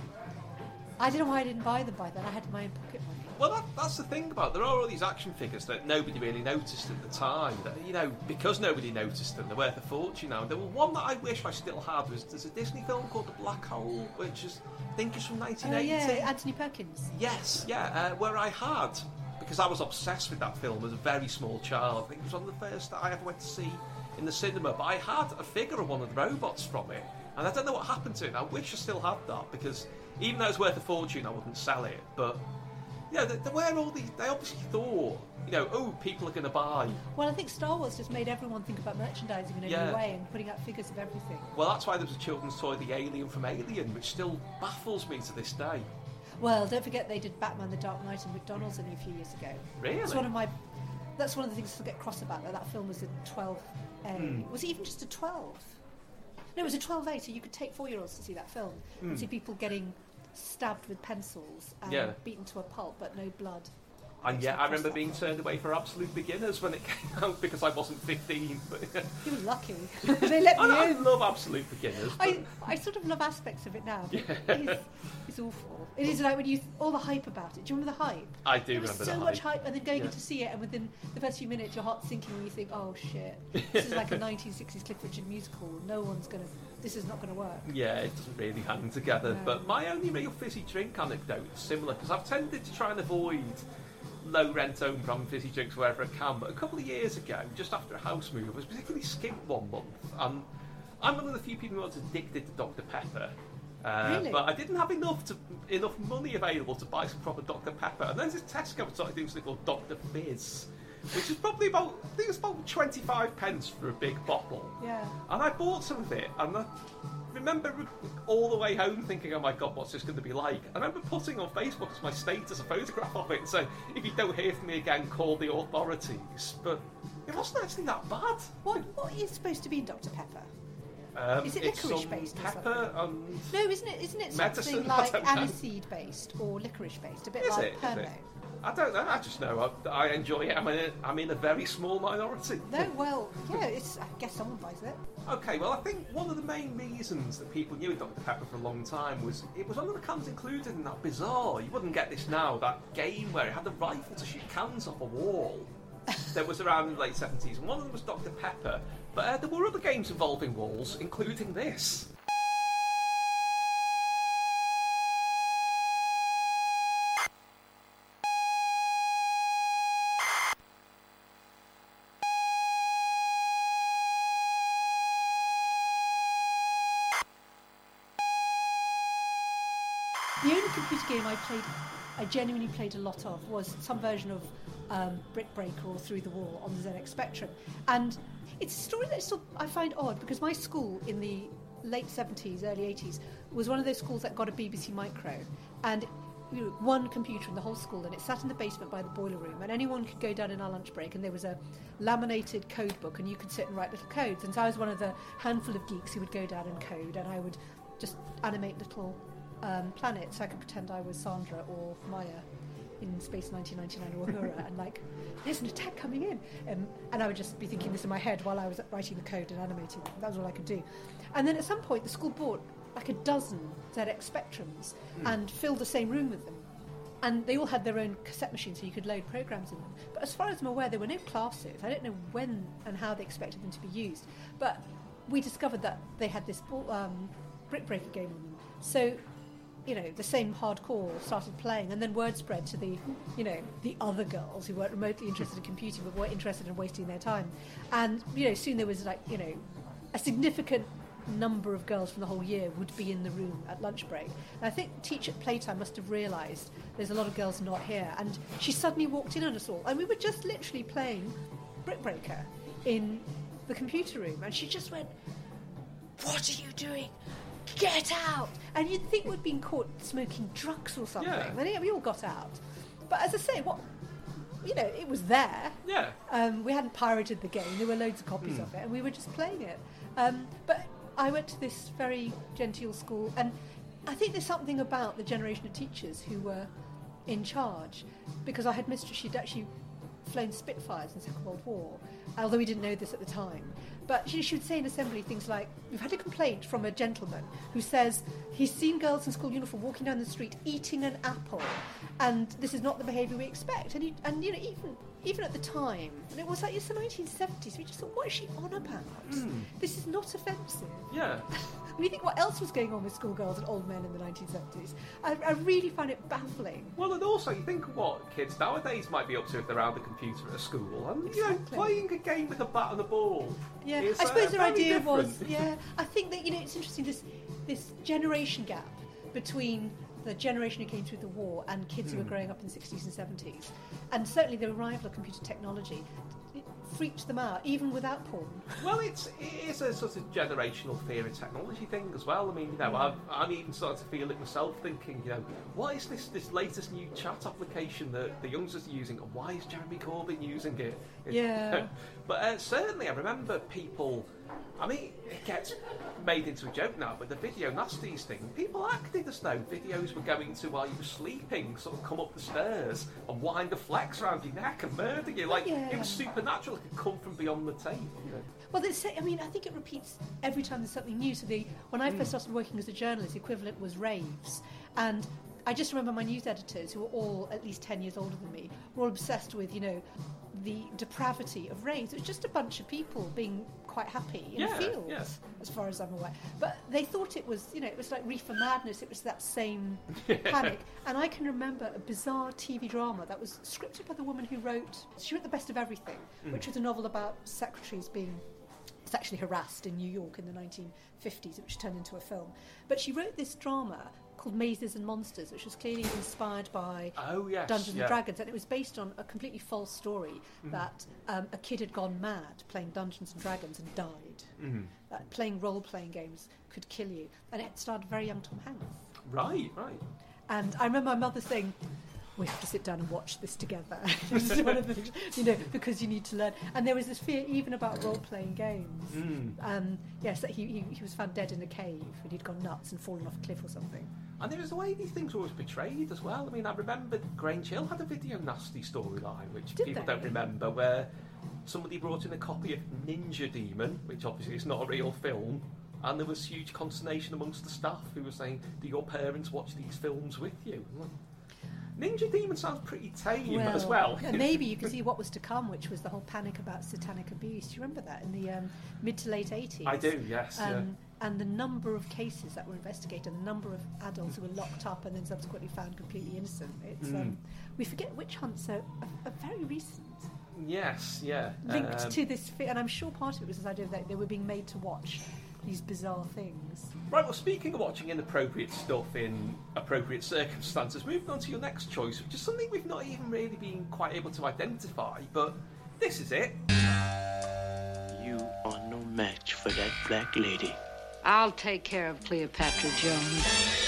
I don't know why I didn't buy them by then. I had my own pocket money. Well, that, that's the thing about it. there are all these action figures that nobody really noticed at the time. That you know, because nobody noticed them, they're worth a fortune now. There was one that I wish I still had. Was there's a Disney film called The Black Hole, which is I think is from Oh 1980. yeah, Anthony Perkins. Yes, yeah, uh, where I had, because I was obsessed with that film as a very small child. I think it was one of the first that I ever went to see in the cinema. But I had a figure of one of the robots from it, and I don't know what happened to it. I wish I still had that because even though it's worth a fortune, I wouldn't sell it. But you know, they, were all these. They obviously thought, you know, oh, people are going to buy. Well, I think Star Wars just made everyone think about merchandising in a Yeah. new way and putting out figures of everything. Well, that's why there was a children's toy, the Alien from Alien, which still baffles me to this day. Well, don't forget they did Batman: The Dark Knight in McDonald's only a few years ago. Really? It's one of my. That's one of the things to get cross about. That that film was a 12A. Hmm. Was it even just a 12? No, it was a 12A. So you could take four-year-olds to see that film and see people getting stabbed with pencils and. Yeah. beaten to a pulp, but no blood. And yeah, Across I remember being turned away for absolute beginners when it came out because I wasn't 15. But You were lucky. they let me I, I love absolute beginners. I, I sort of love aspects of it now. Yeah. It's, it's awful. It is like when you all the hype about it. Do you remember the hype? I do There was remember so much hype. and then going Yeah. in to see it, and within the first few minutes, your heart's sinking, and you think, "Oh shit, this is like a 1960s Cliff Richard musical. No one's gonna. This is not gonna work." Yeah, it doesn't really hang together. No. But my only real fizzy drink anecdote is similar because I've tended to try and avoid low rent own brand fizzy drinks wherever I can. But a couple of years ago, just after a house move, I was particularly skint one month. And I'm one of the few people who was addicted to Dr. Pepper. Uh, Really? But I didn't have enough to enough money available to buy some proper Dr. Pepper. And then this Tesco started doing something called Dr. Fizz, which is probably about I think it's about 25 pence for a big bottle. Yeah. And I bought some of it, and I remember all the way home thinking, oh my god, what's this going to be like? I remember putting on Facebook as my status a photograph of it and saying, if you don't hear from me again, call the authorities. But it wasn't actually that bad. What What is supposed to be in Dr Pepper? Um, Is it licorice based? pepper and... No, isn't it? Isn't it Medicine? something like aniseed based or licorice based? A bit Is like it? Pernod. I don't know. I just know I, I enjoy it. I'm in, a, I'm in a very small minority. No, well, yeah, it's. I guess someone buys it. Okay, well, I think one of the main reasons that people knew Dr. Pepper for a long time was it was one of the cans included in that bizarre, you wouldn't get this now, that game where it had the rifle to shoot cans off a wall that was around in the late 70s. And one of them was Dr. Pepper, but uh, there were other games involving walls, including this. I played, I genuinely played a lot of, was some version of um, Brick Breaker or Through the Wall on the ZX Spectrum. And it's a story that still I find odd because my school in the late 70s, early 80s was one of those schools that got a BBC Micro. And you know, one computer in the whole school, and it sat in the basement by the boiler room, and anyone could go down in our lunch break, and there was a laminated code book, and you could sit and write little codes. And so I was one of the handful of geeks who would go down and code, and I would just animate little um, planets. I could pretend I was Sandra or Maya in Space 1999 or Uhura, and like, there's an attack coming in. Um, and I would just be thinking this in my head while I was writing the code and animating. That was all I could do. And then at some point, the school bought like a dozen ZX Spectrums and filled the same room with them. And they all had their own cassette machine, so you could load programs in them. But as far as I'm aware, there were no classes. I don't know when and how they expected them to be used. But we discovered that they had this ball- um, brick breaker game on them. So, you know, the same hardcore started playing, and then word spread to the, you know, the other girls who weren't remotely interested in computing but were interested in wasting their time. And, you know, soon there was like, you know, a significant number of girls from the whole year would be in the room at lunch break. And I think teacher at playtime must have realised there's a lot of girls not here, and she suddenly walked in on us all, and we were just literally playing Brick Breaker in the computer room, and she just went, "What are you doing? Get out!" And you'd think we'd been caught smoking drugs or something. Yeah. We all got out. But as I say, what you know, it was there. Yeah. Um, we hadn't pirated the game. There were loads of copies of it, and we were just playing it. Um, but I went to this very genteel school, and I think there's something about the generation of teachers who were in charge, because I had mistress. She'd actually flown Spitfires in the Second World War, although we didn't know this at the time. But she, she would say in assembly things like, "We've had a complaint from a gentleman who says he's seen girls in school uniform walking down the street eating an apple, and this is not the behaviour we expect." And, you, and you know, even even at the time, and it was like it's the 1970s. We just thought, "What is she on about? This is not offensive." Yeah. When you think what else was going on with schoolgirls and old men in the 1970s, I, I really find it baffling. Well, and also you think what kids nowadays might be up to if they're around the computer at school, and you know, playing a game with a bat and a ball. Yeah, is, I uh, suppose their idea different. was, yeah, I think that you know it's interesting this this generation gap between the generation who came through the war and kids who Hmm. were growing up in the 60s and 70s, and certainly the arrival of computer technology. freaked them out, even without porn. Well, it's it is a sort of generational fear of technology thing as well. I mean, you know, I've, I'm even starting to feel it myself, thinking, you know, what is this this latest new chat application that the youngsters are using, and why is Jeremy Corbyn using it? It- Yeah. but uh, certainly, I remember people. I mean, it gets made into a joke now, but the video nasties thing, people acted as though videos were going to while you were sleeping, sort of come up the stairs and wind a flex around your neck and murder you. Like Yeah. it was supernatural. It could come from beyond the tape. You. Well, they say, I mean, I think it repeats every time there's something new. So the, when I Hmm. first started working as a journalist, the equivalent was raves. And I just remember my news editors, who were all at least 10 years older than me, were all obsessed with, you know, the depravity of raves. It was just a bunch of people being quite happy in Yeah, a field, yeah. as far as I'm aware. But they thought it was, you know, it was like reefer madness. It was that same panic. And I can remember a bizarre TV drama that was scripted by the woman who wrote, she wrote The Best of Everything, mm. which was a novel about secretaries being sexually harassed in New York in the 1950s, which turned into a film. But she wrote this drama called Mazes and Monsters, which was clearly inspired by Oh yes, Dungeons yeah. and Dragons, and it was based on a completely false story that um, a kid had gone mad playing Dungeons and Dragons and died. Mm. That playing role-playing games could kill you, and it starred very young Tom Hanks. Right, right. And I remember my mother saying, "We have to sit down and watch this together." one of the, you know, because you need to learn. And there was this fear even about role-playing games. Mm. Um, yes, that he, he he was found dead in a cave and he'd gone nuts and fallen off a cliff or something. And there was the way these things were always portrayed as well. I mean, I remember Grange Hill had a video nasty storyline, which Did people they? don't remember, where somebody brought in a copy of Ninja Demon, which obviously is not a real film, and there was huge consternation amongst the staff who were saying, "Do your parents watch these films with you?" Ninja Demon sounds pretty tame as well. and maybe you can see what was to come, which was the whole panic about satanic abuse. Do you remember that in the um, mid to late 80s? I do, yes. yeah. Um, and the number of cases that were investigated, the number of adults who were locked up and then subsequently found completely innocent. It's Mm. um, we forget witch hunts are, are, are very recent, Yes, yeah. linked Um, to this, fi- and I'm sure part of it was this idea that they were being made to watch these bizarre things. Right, well, speaking of watching inappropriate stuff in appropriate circumstances, moving on to your next choice, which is something we've not even really been quite able to identify, but this is it. You are no match for that black lady. I'll take care of Cleopatra Jones.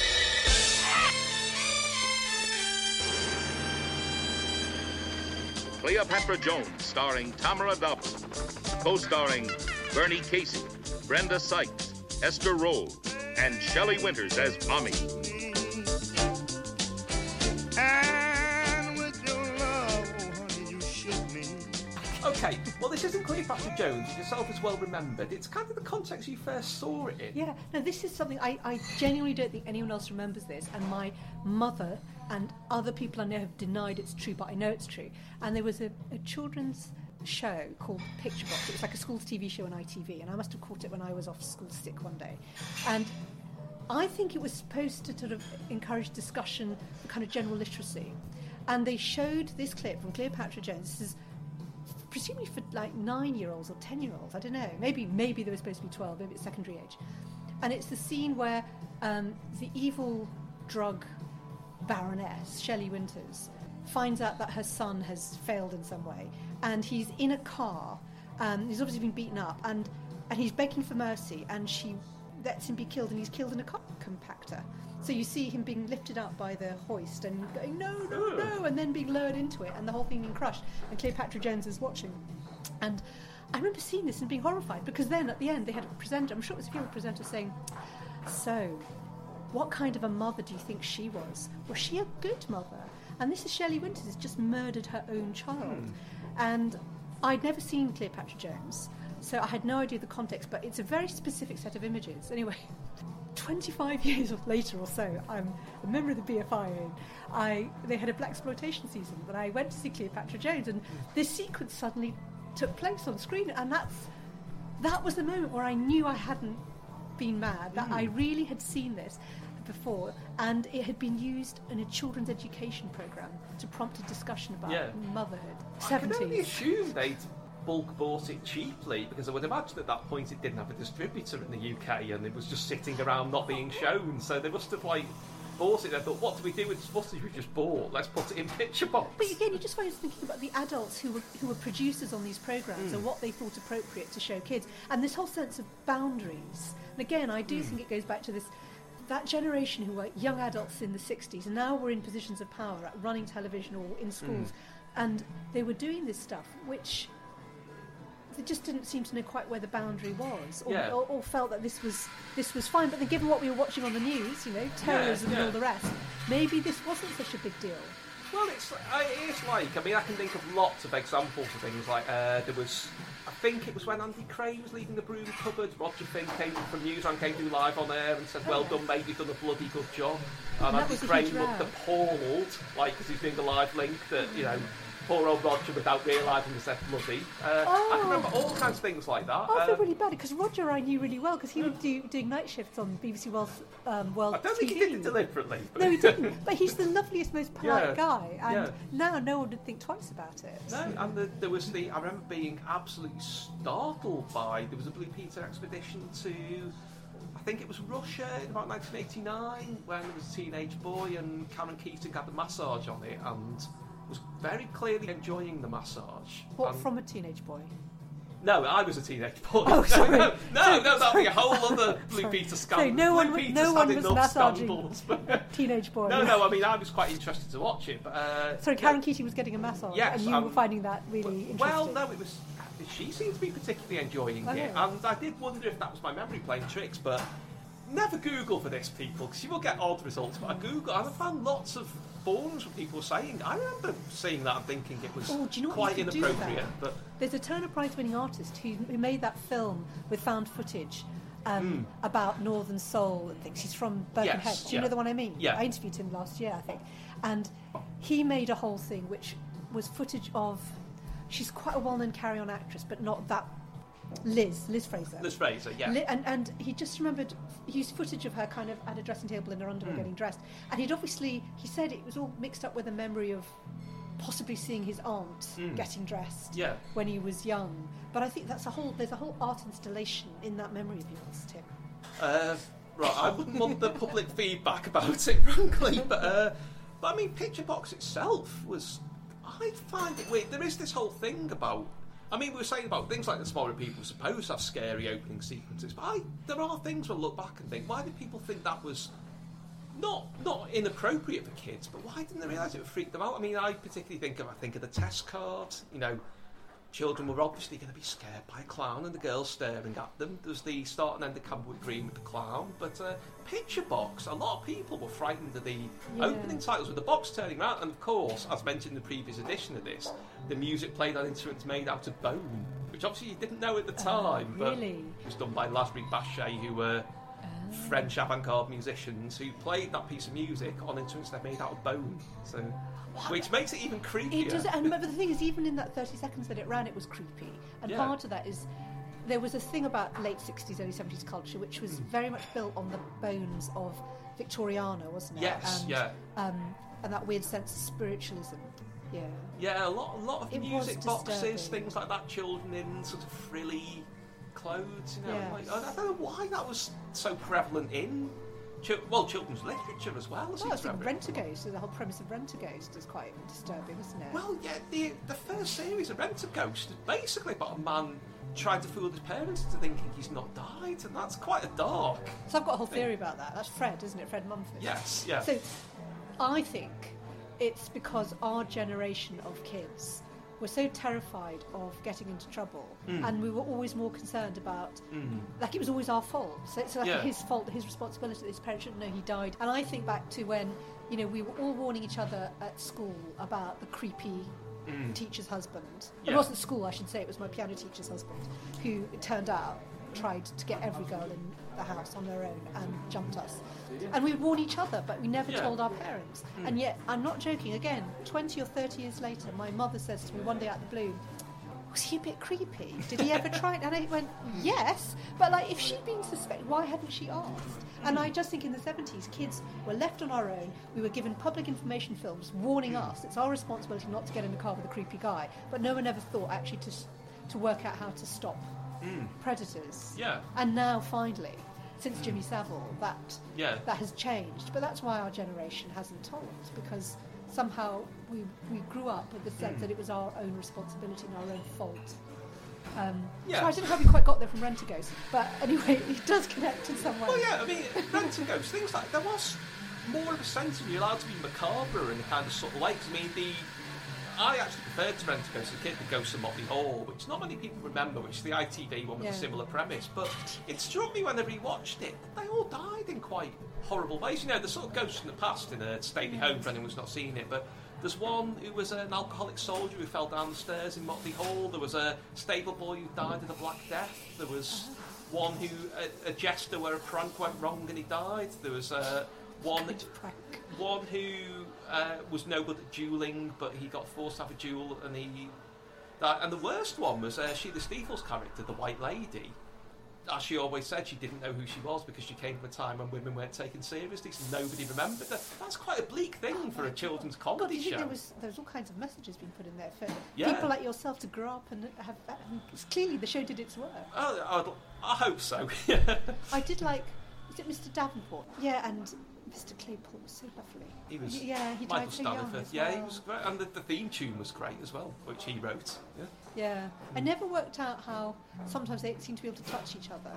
Cleopatra Jones, starring Tamara Dobson. Co-starring Bernie Casey, Brenda Sykes, Esther Rolle, and Shelley Winters as Mommy. Okay, well, this isn't Cleopatra Jones, yourself is well remembered. It's kind of the context you first saw it in. Yeah, no, this is something I, I genuinely don't think anyone else remembers this, and my mother and other people I know have denied it's true, but I know it's true. And there was a, a children's show called Picture Box. It was like a school's TV show on ITV, and I must have caught it when I was off school sick one day. And I think it was supposed to sort of encourage discussion, kind of general literacy. And they showed this clip from Cleopatra Jones. This is presumably for like nine-year-olds or ten-year-olds. I don't know. Maybe maybe they were supposed to be twelve. Maybe it's secondary age. And it's the scene where um, the evil drug baroness Shelley Winters finds out that her son has failed in some way, and he's in a car. Um, he's obviously been beaten up, and and he's begging for mercy, and she lets him be killed, and he's killed in a car compactor. So you see him being lifted up by the hoist and going no, no, no, and then being lowered into it, and the whole thing being crushed. And Cleopatra Jones is watching, and I remember seeing this and being horrified because then at the end they had a presenter. I'm sure it was a female presenter saying, "So, what kind of a mother do you think she was? Was she a good mother?" And this is Shelley Winters has just murdered her own child, hmm. and I'd never seen Cleopatra Jones, so I had no idea the context. But it's a very specific set of images. Anyway. 25 years later or so, I'm a member of the BFI. And I they had a black exploitation season, but I went to see Cleopatra Jones, and this sequence suddenly took place on screen, and that's that was the moment where I knew I hadn't been mad. That I mm. really had seen this before, and it had been used in a children's education program to prompt a discussion about Yeah. motherhood. I can only 70s. assume they'd bulk bought it cheaply because I would imagine at that point it didn't have a distributor in the UK and it was just sitting around not being shown. So they must have like bought it and thought, what do we do with this footage we just bought? Let's put it in picture box. But again, you just find us thinking about the adults who were who were producers on these programs Mm. and what they thought appropriate to show kids, and this whole sense of boundaries. And again, I do Mm. think it goes back to this that generation who were young adults in the 60s, and now were in positions of power, at running television or in schools, Mm. and they were doing this stuff which. They just didn't seem to know quite where the boundary was, or, Yeah. or, or felt that this was this was fine. But then, given what we were watching on the news, you know, terrorism and yeah. all the rest, maybe this wasn't such a big deal. Well, it's it's like I mean I can think of lots of examples of things like uh, there was I think it was when Andy Crane was leaving the broom cupboard. Roger Finn came from News Newsline came through live on air and said, "Well done, mate. You've done a bloody good job." And, And Andy was a Crane huge looked appalled, like because he's doing the live link that you know. Poor old Roger, without realising, he said bloody. Uh, I can remember all kinds of things like that. Oh, I feel Uh, really bad because Roger I knew really well because he would do doing night shifts on BBC World um, World I don't think he did it deliberately. No, he didn't. But he's the loveliest, most polite Yeah, guy, and yeah. now no one would think twice about it. No, and the, there was the. I remember being absolutely startled by. There was a Blue Peter expedition to. I think it was Russia in about 1989 when there was a teenage boy and Caron Keating had the massage on it and was very clearly enjoying the massage. What And- from a teenage boy? No, I was a teenage boy. Oh, no, sorry. no, no, Sorry, no, that'd be a whole other Blue. Peter So scandal. no one, was- Peter's no one was massaging scandals, teenage boy. No, no, I mean, I was quite interested to watch it. But, uh, Sorry, yeah. Caron Keating was getting a massage, Yes, and you um, were finding that really interesting. Well, no, it was. She seemed to be particularly enjoying Oh. it, and I did wonder if that was my memory playing tricks. But never Google for this, people, because you will get odd results. But I Google, and I found lots of forums where people saying. I remember seeing that and thinking it was Oh, do you know quite you inappropriate. But There's a Turner Prize winning artist who, who made that film with found footage um, about Northern Soul and things. He's from Birkenhead. Yes, Do you yeah. know the one I mean? Yeah. I interviewed him last year, I think. And he made a whole thing which was footage of. She's quite a well known carry on actress, but not that. Liz, Liz Fraser. Liz Fraser, yeah. Li- and, and he just remembered, he used footage of her kind of at a dressing table in her underwear Mm. getting dressed. And he'd obviously, he said it was all mixed up with a memory of possibly seeing his aunt Mm. getting dressed Yeah. when he was young. But I think that's a whole, there's a whole art installation in that memory of yours, Tim. Uh, right, I wouldn't want the public feedback about it, frankly. But, uh, but I mean, Picture Box itself was. I find it weird. There is this whole thing about. I mean, we were saying about things like the smaller people supposed to have scary opening sequences, but I, there are things I look back and think, why did people think that was not not inappropriate for kids, but why didn't they realise it would freak them out? I mean, I particularly think of I think of the test card. You know, children were obviously going to be scared by a clown and the girls staring at them. There's the start and end of Camberwick Green with the clown, but uh, Picture Box, a lot of people were frightened of the Yeah. opening titles with the box turning around, and of course, as mentioned in the previous edition of this, the music played on instruments made out of bone, which obviously you didn't know at the time, but Oh, really? it was done by Lasry Baschet, who were French avant-garde musicians who played that piece of music on instruments they made out of bone. So, which makes it even creepier. It does, and but the thing is, even in that 30 seconds that it ran, it was creepy. And Yeah. part of that is there was a thing about late 60s, early 70s culture, which was Hmm. very much built on the bones of Victoriana, wasn't it? Yes, and, yeah. Um, and that weird sense of spiritualism. Yeah. Yeah, a lot, a lot of It music boxes, things like that. Children in sort of frilly clothes, you know. Yes. Like, I don't know why that was so prevalent in, well, children's literature as well. Well, I think. Rent a Ghost, the whole premise of Rent a Ghost is quite disturbing, isn't it? Well, yeah, the the first series of Rent a Ghost is basically about a man trying to fool his parents into thinking he's not died, and that's quite a dark. So I've got a whole thing. theory about that. That's Fred, isn't it? Fred Mumford. Yes, yeah. So I think it's because our generation of kids were so terrified of getting into trouble Mm. and we were always more concerned about Mm. like it was always our fault so it's like Yeah. his fault his responsibility that his parents shouldn't know he died and I think back to when you know we were all warning each other at school about the creepy Mm. teacher's husband Yeah. it wasn't school I should say it was my piano teacher's husband who it turned out tried to get every girl in the house on their own and jumped us and we would warn each other but we never Yeah. told our parents Mm. and yet I'm not joking again 20 or 30 years later my mother says to me one day out of the blue was he a bit creepy did he ever try it and I went yes but like if she'd been suspected why hadn't she asked and I just think in the 70s kids were left on our own we were given public information films warning us it's our responsibility not to get in the car with a creepy guy but no one ever thought actually to, to work out how to stop Mm. predators Yeah. and now finally since Jimmy Savile that Yeah. that has changed. But that's why our generation hasn't told because somehow we we grew up with the sense Mm. that it was our own responsibility and our own fault. Um, Yeah. So I don't know how we quite got there from Rent a Ghost, but anyway, it does connect in some way. Well, yeah, I mean, Rent and Ghost, things like there was more of a sense of you're allowed to be macabre and a kind of subtle way. 'cause, I mean, the I actually preferred to Rent a Ghost as a kid than Ghosts of Motley Hall, which not many people remember, which is the ITV one with Yeah. a similar premise. But it struck me when I rewatched it, they all died in quite horrible ways. You know, the sort of ghosts from the past in a stately home for anyone who's not seen it, but. There's one who was an alcoholic soldier who fell down the stairs in Motley Hall. There was a stable boy who died of the Black Death. There was one who a, a jester where a prank went wrong and he died. There was uh, one one who uh, was no good at duelling, but he got forced to have a duel and he. Died. And the worst one was uh, Sheila Steafel's character, the White Lady. As she always said, she didn't know who she was because she came from a time when women weren't taken seriously, so nobody remembered her. That's quite a bleak thing for a children's God, comedy you show. there was there was all kinds of messages being put in there for Yeah. people like yourself to grow up and have that? And clearly, the show did its work. Oh, I, I hope so. I did like. Was it Mr. Davenport? Yeah, and Mr. Claypool was so lovely. He was Yeah, he Michael died so young. As Yeah, he was great, and the, the theme tune was great as well, which he wrote. Yeah. Yeah, I never worked out how sometimes they seem to be able to touch each other,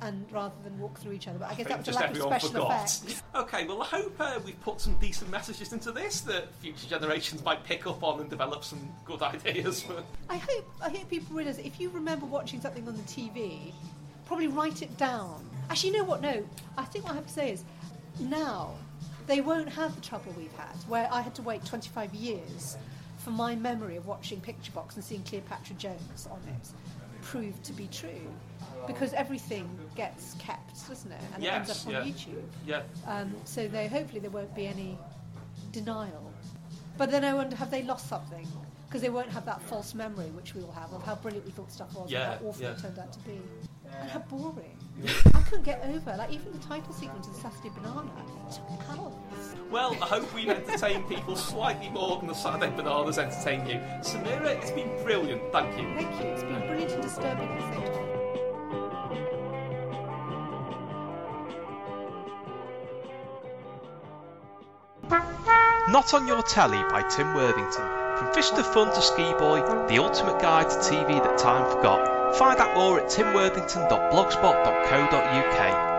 and rather than walk through each other. But I guess think that was a lack of special forgot. effects. Okay, well, I hope uh, we've put some decent messages into this that future generations might pick up on and develop some good ideas for. I hope I hope people realise that if you remember watching something on the TV, probably write it down. Actually, you know what? No, I think what I have to say is now they won't have the trouble we've had, where I had to wait 25 years for my memory of watching Picture Box and seeing Cleopatra Jones on it proved to be true. Because everything gets kept, doesn't it? And it ends up on yeah. YouTube. Yeah. Um, so they hopefully there won't be any denial. But then I wonder, have they lost something? Because they won't have that false memory, which we all have, of how brilliant we thought stuff was Yeah, and how awful yeah. it turned out to be. And how boring. I couldn't get over, like, even the title sequence of the Saturday Banana took hours. Well, I hope we've entertained people slightly more than the Saturday Bananas entertain you. Samira, it's been brilliant. Thank you. Thank you. It's been brilliant and disturbing at the same time. Not on Your Telly by Tim Worthington. From fish to fun to ski boy, the ultimate guide to TV that time forgot. Find out more at timworthington.blogspot.co.uk.